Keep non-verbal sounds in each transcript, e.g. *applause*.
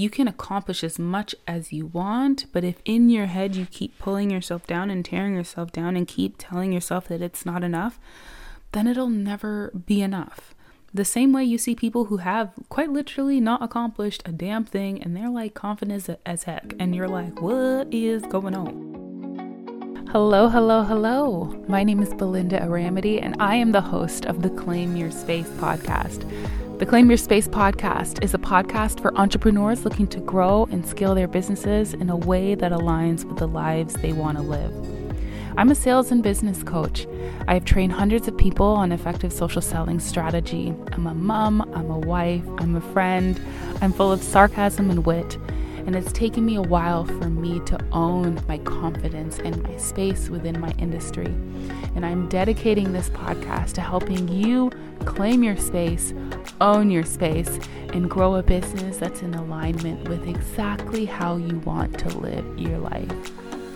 you can accomplish as much as you want, but if in your head you keep pulling yourself down and tearing yourself down and keep telling yourself that it's not enough, then it'll never be enough. The same way you see people who have quite literally not accomplished a damn thing and they're like confident as, heck, and you're like, what is going on? Hello, hello, hello. My name is Belinda Aramide, and I am the host of the Claim Your Space podcast. The Claim Your Space podcast is a podcast for entrepreneurs looking to grow and scale their businesses in a way that aligns with the lives they want to live. I'm a sales and business coach. I have trained hundreds of people on effective social selling strategy. I'm a mom, I'm a wife, I'm a friend, I'm full of sarcasm and wit. And it's taken me a while for me to own my confidence and my space within my industry. And I'm dedicating this podcast to helping you claim your space, own your space, and grow a business that's in alignment with exactly how you want to live your life.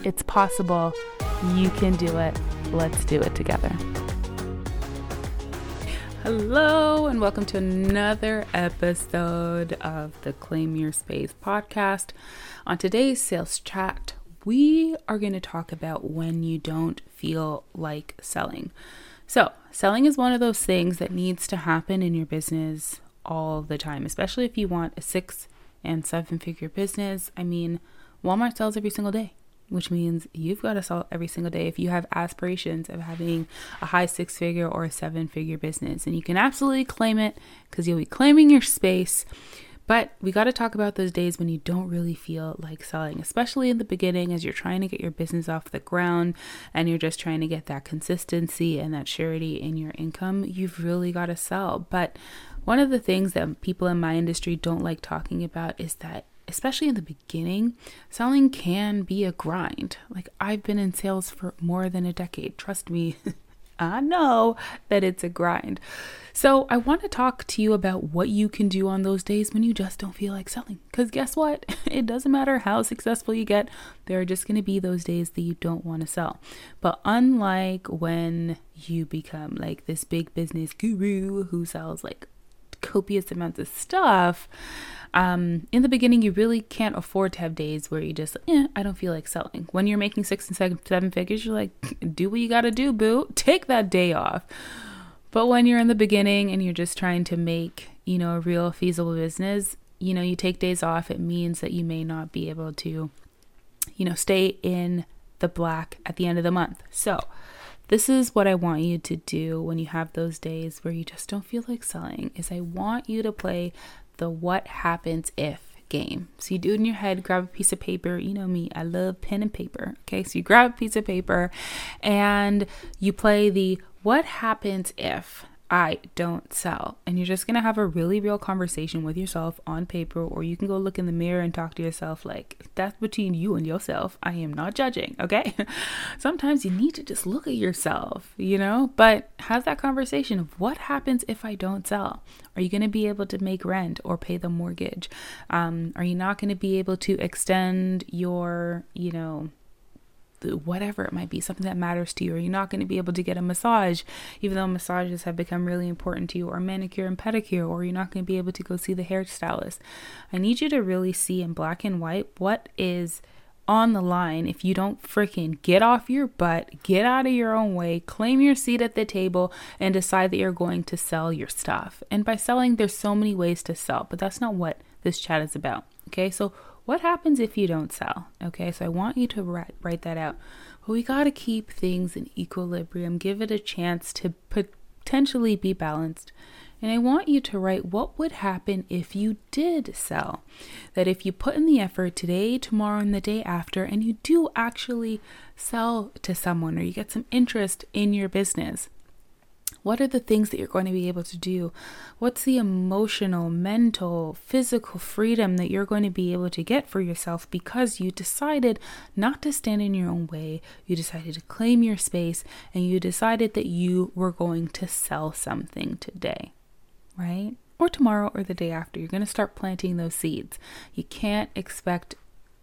It's possible. You can do it. Let's do it together. Hello, and welcome to another episode of the Claim Your Space podcast. On today's sales chat, we are going to talk about when you don't feel like selling. So, selling is one of those things that needs to happen in your business all the time, especially if you want a six and seven figure business. I mean, Walmart sells every single day which means you've got to sell every single day if you have aspirations of having a high six figure or a seven figure business. And you can absolutely claim it because you'll be claiming your space. But we got to talk about those days when you don't really feel like selling, especially in the beginning as you're trying to get your business off the ground and you're just trying to get that consistency and that surety in your income. You've really got to sell. But one of the things that people in my industry don't like talking about is that especially in the beginning, selling can be a grind. Like I've been in sales for more than a decade. Trust me, *laughs* I know that it's a grind. So, I want to talk to you about what you can do on those days when you just don't feel like selling. Because guess what? *laughs* It doesn't matter how successful you get, there are just going to be those days that you don't want to sell. But unlike when you become like this big business guru who sells like copious amounts of stuff, um, in the beginning, you really can't afford to have days where you just, eh, I don't feel like selling. When you're making six and seven, seven figures, you're like, do what you got to do, boo. *laughs* Take that day off. But when you're in the beginning and you're just trying to make, you know, a real feasible business, you know, you take days off, it means that you may not be able to, you know, stay in the black at the end of the month. So, this is what I want you to do when you have those days where you just don't feel like selling is I want you to play the what happens if game. So you do it in your head, grab a piece of paper. You know me, I love pen and paper. Okay, so you grab a piece of paper and you play the what happens if I don't sell. And you're just going to have a really real conversation with yourself on paper, or you can go look in the mirror and talk to yourself like that's between you and yourself. I am not judging, *laughs* okay? Sometimes you need to just look at yourself, you know? But have that conversation of what happens if I don't sell? Are you going to be able to make rent or pay the mortgage? Um, are you not going to be able to extend your, you know, whatever it might be, something that matters to you, or you're not going to be able to get a massage, even though massages have become really important to you, or manicure and pedicure, or you're not going to be able to go see the hairstylist. I need you to really see in black and white what is on the line if you don't freaking get off your butt, get out of your own way, claim your seat at the table, and decide that you're going to sell your stuff. And by selling, there's so many ways to sell, but that's not what this chat is about. Okay, so what happens if you don't sell? Okay, so I want you to write, write that out. But we got to keep things in equilibrium, give it a chance to potentially be balanced. And I want you to write what would happen if you did sell. That if you put in the effort today, tomorrow, and the day after, and you do actually sell to someone or you get some interest in your business, what are the things that you're going to be able to do? What's the emotional, mental, physical freedom that you're going to be able to get for yourself because you decided not to stand in your own way? You decided to claim your space and you decided that you were going to sell something today, right? Or tomorrow or the day after. You're going to start planting those seeds. You can't expect,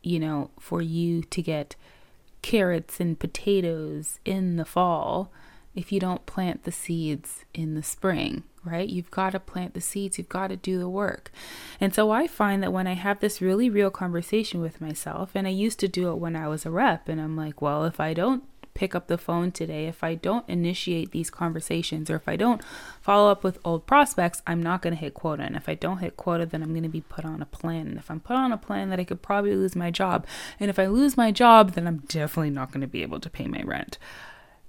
you know, for you to get carrots and potatoes in the fall if you don't plant the seeds in the spring, right? You've got to plant the seeds, you've got to do the work. And so I find that when I have this really real conversation with myself, and I used to do it when I was a rep, and I'm like, well, if I don't pick up the phone today, if I don't initiate these conversations, or if I don't follow up with old prospects, I'm not going to hit quota. And if I don't hit quota, then I'm going to be put on a plan. And if I'm put on a plan, that I could probably lose my job. And if I lose my job, then I'm definitely not going to be able to pay my rent.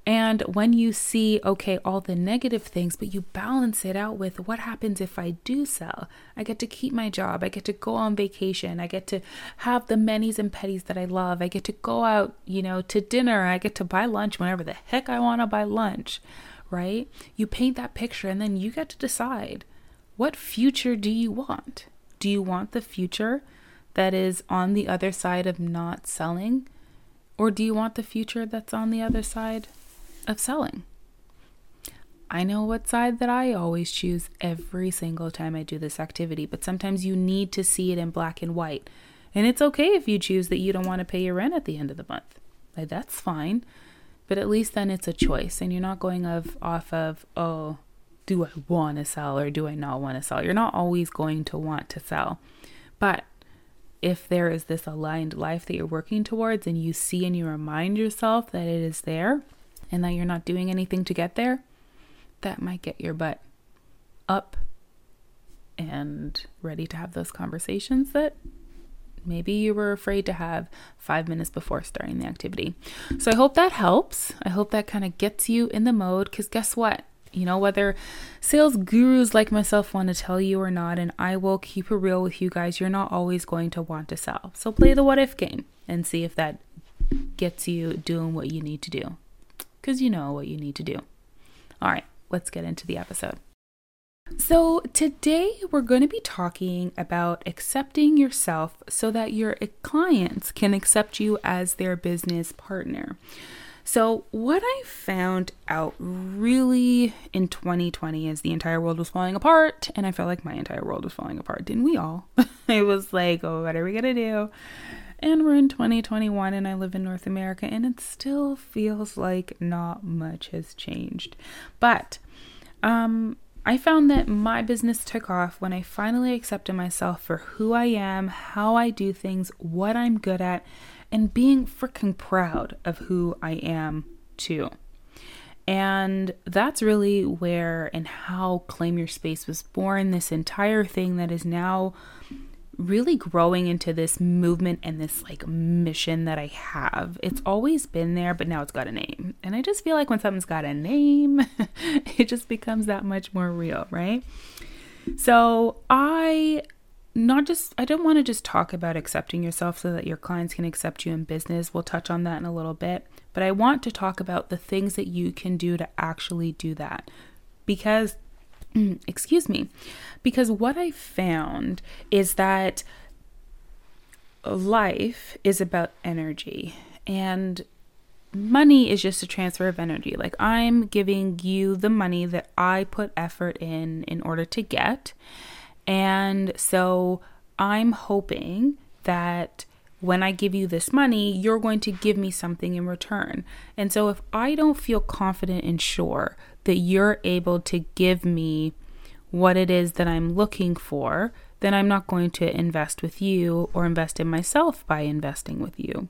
And when you see, okay, all the negative things, but you balance it out with what happens if I do sell? I get to keep my job. I get to go on vacation. I get to have the manis and petties that I love. I get to go out, you know, to dinner. I get to buy lunch whenever the heck I want to buy lunch, right? You paint that picture and then you get to decide what future do you want? Do you want the future that is on the other side of not selling? Or do you want the future that's on the other side of selling. I know what side that I always choose every single time I do this activity, but sometimes you need to see it in black and white. And it's okay if you choose that you don't want to pay your rent at the end of the month. Like that's fine. But at least then it's a choice and you're not going of off of, oh, do I want to sell or do I not want to sell? You're not always going to want to sell. But if there is this aligned life that you're working towards and you see and you remind yourself that it is there, and that you're not doing anything to get there, that might get your butt up and ready to have those conversations that maybe you were afraid to have five minutes before starting the activity. So I hope that helps. I hope that kind of gets you in the mode because guess what? You know, whether sales gurus like myself want to tell you or not, and I will keep it real with you guys, you're not always going to want to sell. So play the what if game and see if that gets you doing what you need to do because you know what you need to do. All right, let's get into the episode. So, today we're going to be talking about accepting yourself so that your clients can accept you as their business partner. So, what I found out really in 2020 is the entire world was falling apart, and I felt like my entire world was falling apart. Didn't we all? *laughs* it was like, oh, what are we going to do? And we're in 2021 and I live in North America and it still feels like not much has changed. But um I found that my business took off when I finally accepted myself for who I am, how I do things, what I'm good at, and being freaking proud of who I am too. And that's really where and how Claim Your Space was born. This entire thing that is now really growing into this movement and this like mission that I have. It's always been there, but now it's got a name. And I just feel like when something's got a name, *laughs* it just becomes that much more real, right? So I not just I don't want to just talk about accepting yourself so that your clients can accept you in business. We'll touch on that in a little bit, but I want to talk about the things that you can do to actually do that. Because Mm, excuse me, because what I found is that life is about energy and money is just a transfer of energy. Like I'm giving you the money that I put effort in in order to get. And so I'm hoping that when I give you this money, you're going to give me something in return. And so if I don't feel confident and sure that you're able to give me what it is that I'm looking for, then I'm not going to invest with you or invest in myself by investing with you.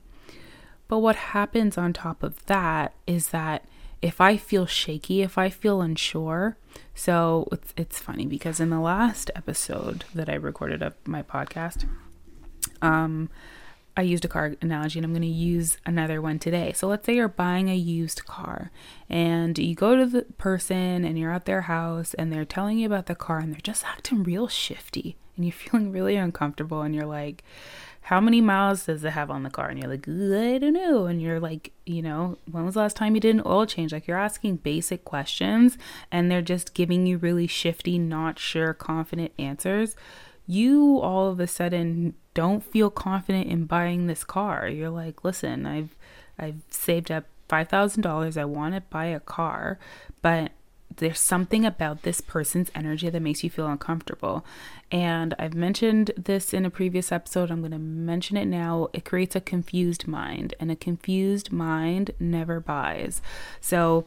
But what happens on top of that is that if I feel shaky, if I feel unsure, so it's, it's funny because in the last episode that I recorded of my podcast, um, I used a car analogy and I'm going to use another one today. So let's say you're buying a used car and you go to the person and you're at their house and they're telling you about the car and they're just acting real shifty and you're *laughs* feeling really uncomfortable and you're like, how many miles does it have on the car? And you're like, I don't know. And you're like, you know, when was the last time you did an oil change? Like you're asking basic questions and they're just giving you really shifty, not sure, confident answers you all of a sudden don't feel confident in buying this car. You're like, listen, I've I've saved up five thousand dollars. I want to buy a car, but there's something about this person's energy that makes you feel uncomfortable. And I've mentioned this in a previous episode. I'm going to mention it now. It creates a confused mind, and a confused mind never buys. So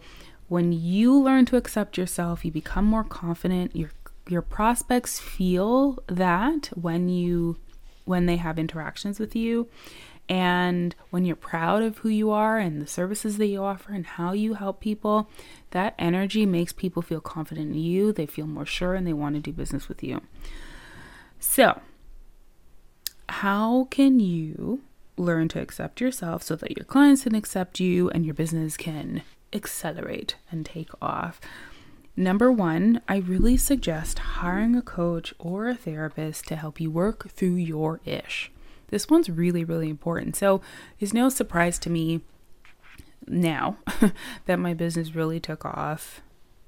when you learn to accept yourself, you become more confident. Your your prospects feel that when you when they have interactions with you and when you're proud of who you are and the services that you offer and how you help people, that energy makes people feel confident in you. They feel more sure and they want to do business with you. So, how can you learn to accept yourself so that your clients can accept you and your business can accelerate and take off? Number one, I really suggest hiring a coach or a therapist to help you work through your ish. This one's really, really important. So it's no surprise to me now *laughs* that my business really took off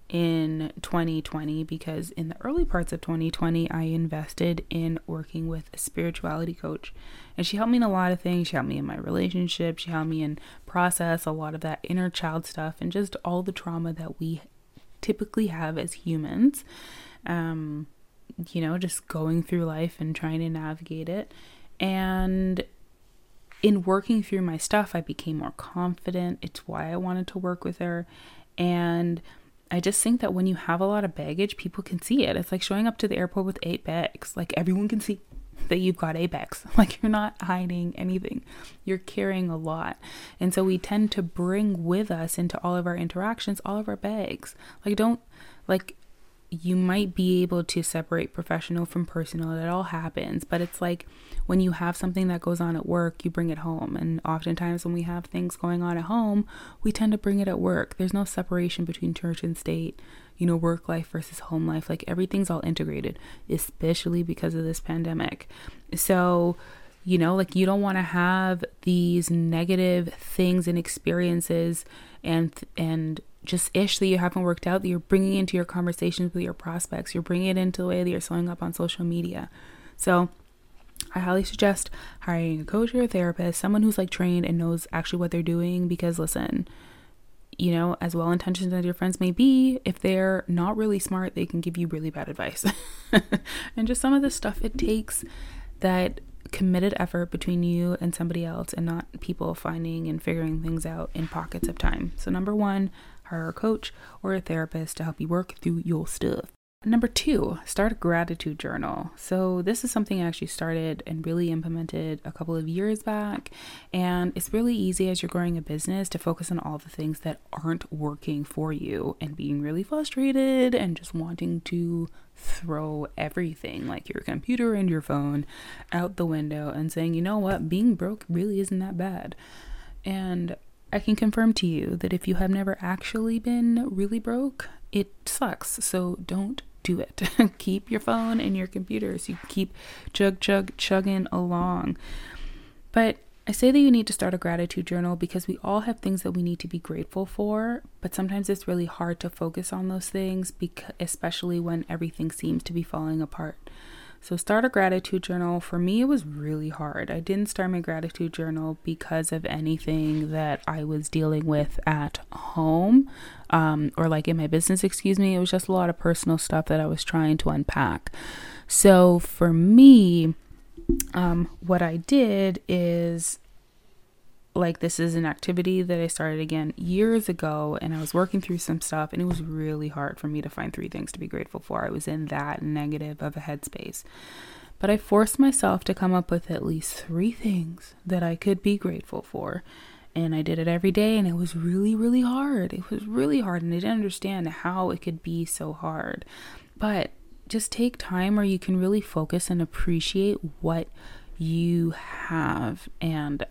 in 2020 because in the early parts of 2020 I invested in working with a spirituality coach and she helped me in a lot of things she helped me in my relationship she helped me in process a lot of that inner child stuff and just all the trauma that we typically have as humans um you know just going through life and trying to navigate it and in working through my stuff, I became more confident. It's why I wanted to work with her. And I just think that when you have a lot of baggage, people can see it. It's like showing up to the airport with eight bags. Like everyone can see that you've got bags. *laughs* Like you're not hiding anything. You're carrying a lot. And so we tend to bring with us into all of our interactions all of our bags. Like don't like you might be able to separate professional from personal. It all happens, but it's like when you have something that goes on at work, you bring it home. And oftentimes, when we have things going on at home, we tend to bring it at work. There's no separation between church and state, you know, work life versus home life. Like everything's all integrated, especially because of this pandemic. So, you know, like you don't want to have these negative things and experiences and, and, just ish that you haven't worked out that you're bringing into your conversations with your prospects. You're bringing it into the way that you're showing up on social media. So, I highly suggest hiring a coach or a therapist, someone who's like trained and knows actually what they're doing. Because listen, you know, as well intentioned as your friends may be, if they're not really smart, they can give you really bad advice. *laughs* and just some of the stuff it takes that committed effort between you and somebody else and not people finding and figuring things out in pockets of time. So, number one, hire a coach or a therapist to help you work through your stuff. Number two, start a gratitude journal. So, this is something I actually started and really implemented a couple of years back. And it's really easy as you're growing a business to focus on all the things that aren't working for you and being really frustrated and just wanting to throw everything like your computer and your phone out the window and saying, you know what, being broke really isn't that bad. And I can confirm to you that if you have never actually been really broke, it sucks. So don't do it. *laughs* keep your phone and your computer so you keep chug chug chugging along. But I say that you need to start a gratitude journal because we all have things that we need to be grateful for, but sometimes it's really hard to focus on those things, because, especially when everything seems to be falling apart. So, start a gratitude journal. For me, it was really hard. I didn't start my gratitude journal because of anything that I was dealing with at home um, or like in my business, excuse me. It was just a lot of personal stuff that I was trying to unpack. So, for me, um, what I did is like this is an activity that I started again years ago and I was working through some stuff and it was really hard for me to find three things to be grateful for. I was in that negative of a headspace. But I forced myself to come up with at least three things that I could be grateful for. And I did it every day and it was really, really hard. It was really hard and I didn't understand how it could be so hard. But just take time where you can really focus and appreciate what you have and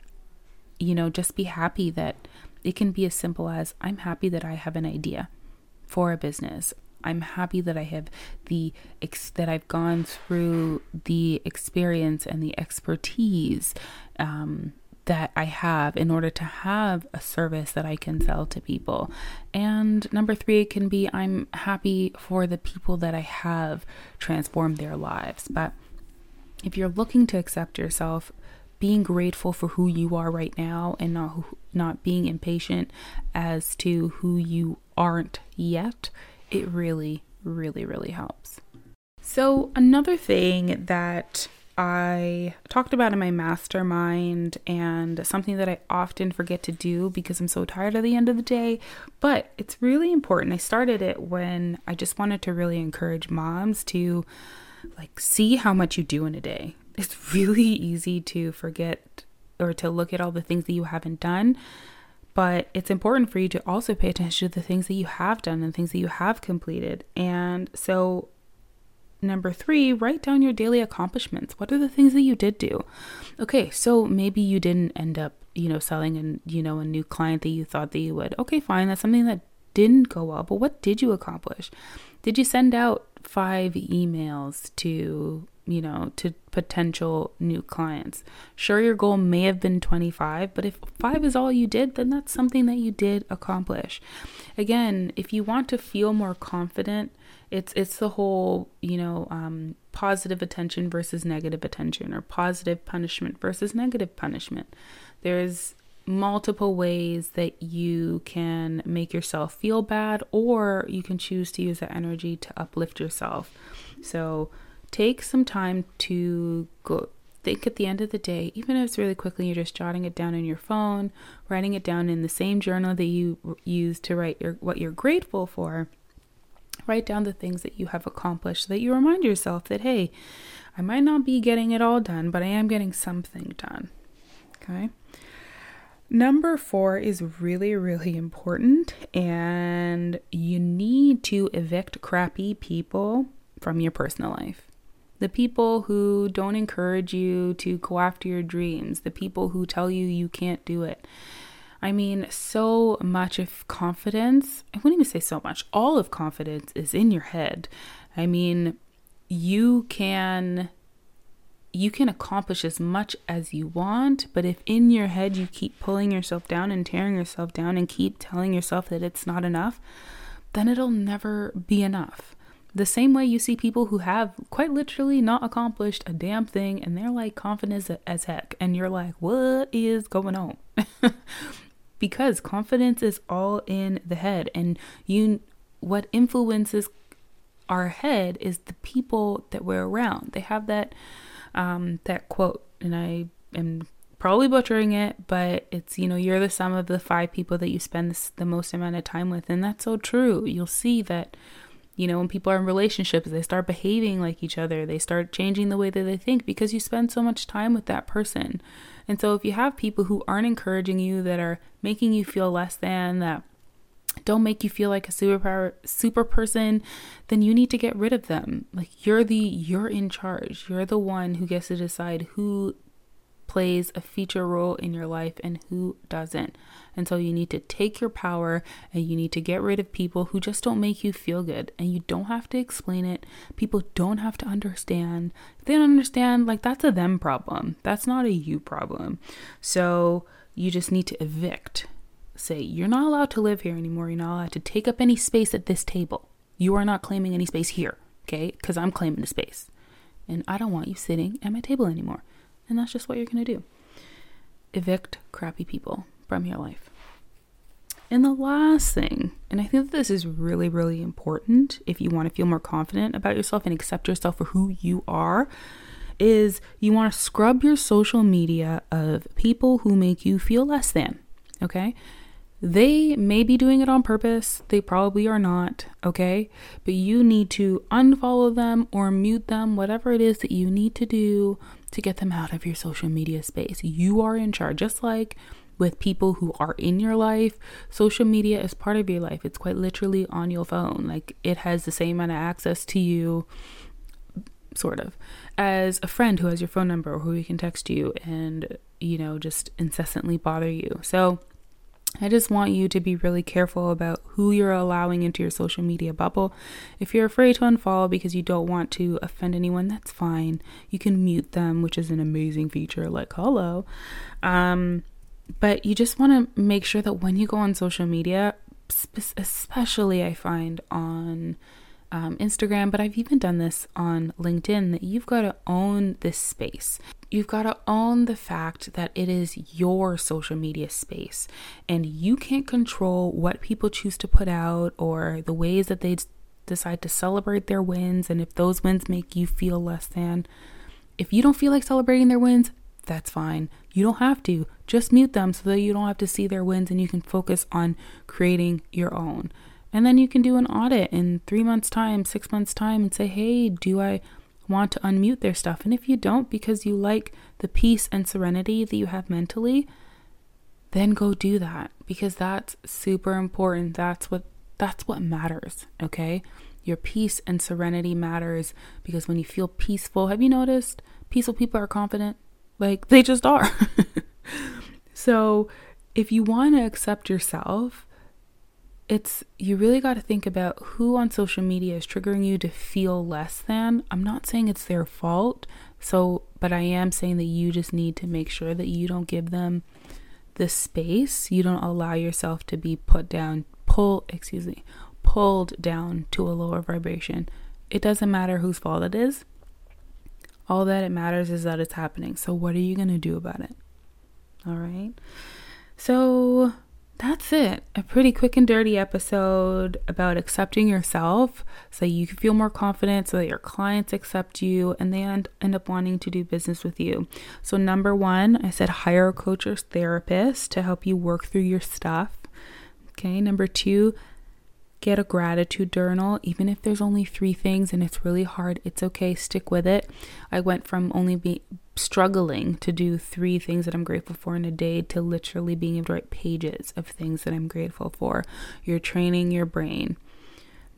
you know, just be happy that it can be as simple as I'm happy that I have an idea for a business. I'm happy that I have the ex- that I've gone through the experience and the expertise um, that I have in order to have a service that I can sell to people. And number three can be I'm happy for the people that I have transformed their lives. But if you're looking to accept yourself, being grateful for who you are right now and not not being impatient as to who you aren't yet it really really really helps so another thing that I talked about in my mastermind and something that I often forget to do because I'm so tired at the end of the day. But it's really important. I started it when I just wanted to really encourage moms to like see how much you do in a day. It's really easy to forget or to look at all the things that you haven't done. But it's important for you to also pay attention to the things that you have done and things that you have completed. And so Number three, write down your daily accomplishments. What are the things that you did do? Okay, so maybe you didn't end up, you know, selling and you know a new client that you thought that you would. Okay, fine, that's something that didn't go well. But what did you accomplish? Did you send out five emails to you know, to potential new clients. Sure, your goal may have been 25, but if five is all you did, then that's something that you did accomplish. Again, if you want to feel more confident, it's it's the whole, you know, um, positive attention versus negative attention, or positive punishment versus negative punishment. There's multiple ways that you can make yourself feel bad, or you can choose to use that energy to uplift yourself. So take some time to go think at the end of the day, even if it's really quickly, you're just jotting it down in your phone, writing it down in the same journal that you use to write your what you're grateful for. Write down the things that you have accomplished so that you remind yourself that hey, I might not be getting it all done, but I am getting something done. Okay? Number 4 is really really important and you need to evict crappy people from your personal life the people who don't encourage you to go after your dreams, the people who tell you you can't do it. I mean, so much of confidence, I wouldn't even say so much, all of confidence is in your head. I mean, you can you can accomplish as much as you want, but if in your head you keep pulling yourself down and tearing yourself down and keep telling yourself that it's not enough, then it'll never be enough. The same way you see people who have quite literally not accomplished a damn thing and they're like confident as heck. And you're like, what is going on? *laughs* because confidence is all in the head. And you, what influences our head is the people that we're around. They have that, um, that quote, and I am probably butchering it, but it's, you know, you're the sum of the five people that you spend the most amount of time with. And that's so true. You'll see that you know, when people are in relationships, they start behaving like each other. They start changing the way that they think because you spend so much time with that person. And so if you have people who aren't encouraging you, that are making you feel less than, that don't make you feel like a superpower super person, then you need to get rid of them. Like you're the you're in charge. You're the one who gets to decide who plays a feature role in your life and who doesn't. And so you need to take your power and you need to get rid of people who just don't make you feel good. And you don't have to explain it. People don't have to understand. If they don't understand, like that's a them problem. That's not a you problem. So you just need to evict. Say, you're not allowed to live here anymore. You're not allowed to take up any space at this table. You are not claiming any space here, okay? Because I'm claiming the space. And I don't want you sitting at my table anymore. And that's just what you're going to do. Evict crappy people from your life. And the last thing, and I think that this is really, really important if you want to feel more confident about yourself and accept yourself for who you are, is you want to scrub your social media of people who make you feel less than. Okay? They may be doing it on purpose, they probably are not, okay? But you need to unfollow them or mute them, whatever it is that you need to do to get them out of your social media space. You are in charge, just like with people who are in your life. Social media is part of your life. It's quite literally on your phone. Like it has the same amount of access to you, sort of, as a friend who has your phone number or who can text you and, you know, just incessantly bother you. So, I just want you to be really careful about who you're allowing into your social media bubble. If you're afraid to unfollow because you don't want to offend anyone, that's fine. You can mute them, which is an amazing feature, like hello. Um, but you just want to make sure that when you go on social media, especially I find on um, Instagram, but I've even done this on LinkedIn, that you've got to own this space. You've got to own the fact that it is your social media space and you can't control what people choose to put out or the ways that they decide to celebrate their wins. And if those wins make you feel less than, If you don't feel like celebrating their wins, that's fine. You don't have to. Just mute them so that you don't have to see their wins and you can focus on creating your own. And then you can do an audit in three months' time, six months' time, and say, hey, do I want to unmute their stuff? And if you don't because you like the peace and serenity that you have mentally, then go do that because that's super important. That's what that's what matters, okay? Your peace and serenity matters because when you feel peaceful, have you noticed peaceful people are confident? Like they just are. *laughs* so, if you want to accept yourself, it's you really got to think about who on social media is triggering you to feel less than. I'm not saying it's their fault. So, but I am saying that you just need to make sure that you don't give them the space. You don't allow yourself to be put down, pull, excuse me, pulled down to a lower vibration. It doesn't matter whose fault it is. All that it matters is that it's happening. So, what are you going to do about it? All right. So, that's it. A pretty quick and dirty episode about accepting yourself so you can feel more confident, so that your clients accept you and they end, end up wanting to do business with you. So, number one, I said hire a coach or therapist to help you work through your stuff. Okay. Number two, get a gratitude journal, even if there's only three things and it's really hard, it's okay, stick with it. I went from only be struggling to do three things that I'm grateful for in a day to literally being able to write pages of things that I'm grateful for. You're training your brain.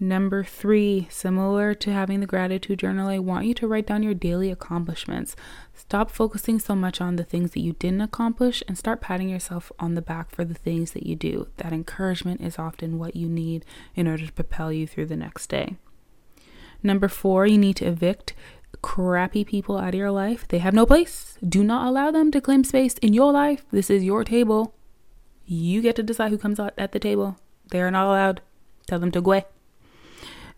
Number three, similar to having the gratitude journal, I want you to write down your daily accomplishments. Stop focusing so much on the things that you didn't accomplish and start patting yourself on the back for the things that you do. That encouragement is often what you need in order to propel you through the next day. Number four, you need to evict crappy people out of your life. They have no place. Do not allow them to claim space in your life. This is your table. You get to decide who comes out at the table. They are not allowed. Tell them to go away.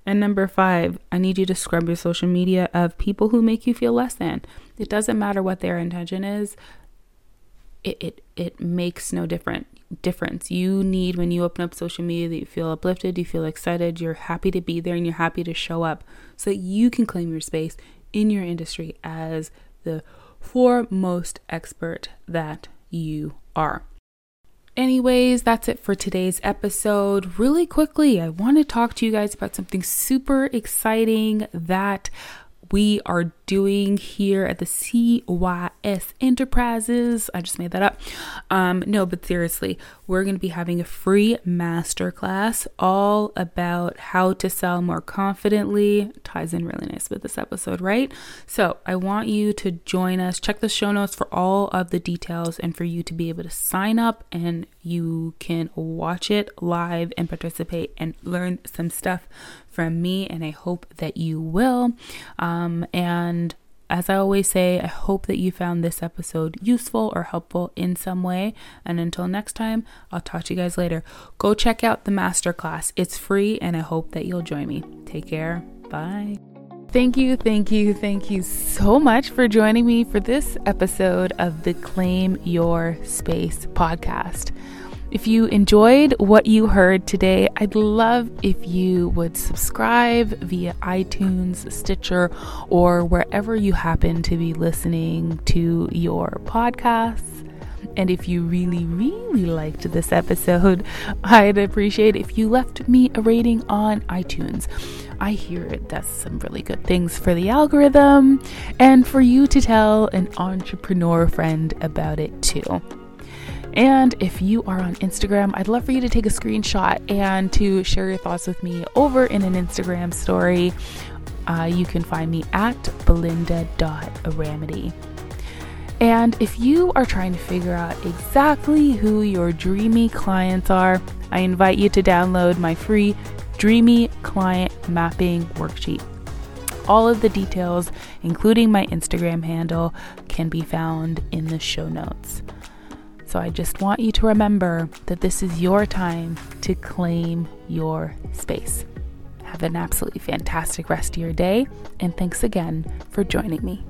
And number five, I need you to scrub your social media of people who make you feel less than. It doesn't matter what their intention is. It it it makes no different difference. You need when you open up social media that you feel uplifted, you feel excited, you're happy to be there and you're happy to show up so that you can claim your space in your industry as the foremost expert that you are. Anyways, that's it for today's episode. Really quickly, I want to talk to you guys about something super exciting that we are doing here at the CYS Enterprises. I just made that up. Um, no, but seriously, we're going to be having a free masterclass all about how to sell more confidently. Ties in really nice with this episode, right? So I want you to join us. Check the show notes for all of the details and for you to be able to sign up and you can watch it live and participate and learn some stuff from me, and I hope that you will. Um, and as I always say, I hope that you found this episode useful or helpful in some way. And until next time, I'll talk to you guys later. Go check out the masterclass, it's free, and I hope that you'll join me. Take care. Bye. Thank you, thank you, thank you so much for joining me for this episode of the Claim Your Space podcast. If you enjoyed what you heard today, I'd love if you would subscribe via iTunes, Stitcher, or wherever you happen to be listening to your podcasts. And if you really, really liked this episode, *laughs* I'd appreciate if you left me a rating on iTunes. I hear it does some really good things for the algorithm and for you to tell an entrepreneur friend about it too. And if you are on Instagram, I'd love for you to take a screenshot and to share your thoughts with me over in an Instagram story. Uh, you can find me at belinda.aramide. And if you are trying to figure out exactly who your dreamy clients are, I invite you to download my free Dreamy Client Mapping Worksheet. All of the details, including my Instagram handle, can be found in the show notes. So I just want you to remember that this is your time to claim your space. Have an absolutely fantastic rest of your day, and thanks again for joining me.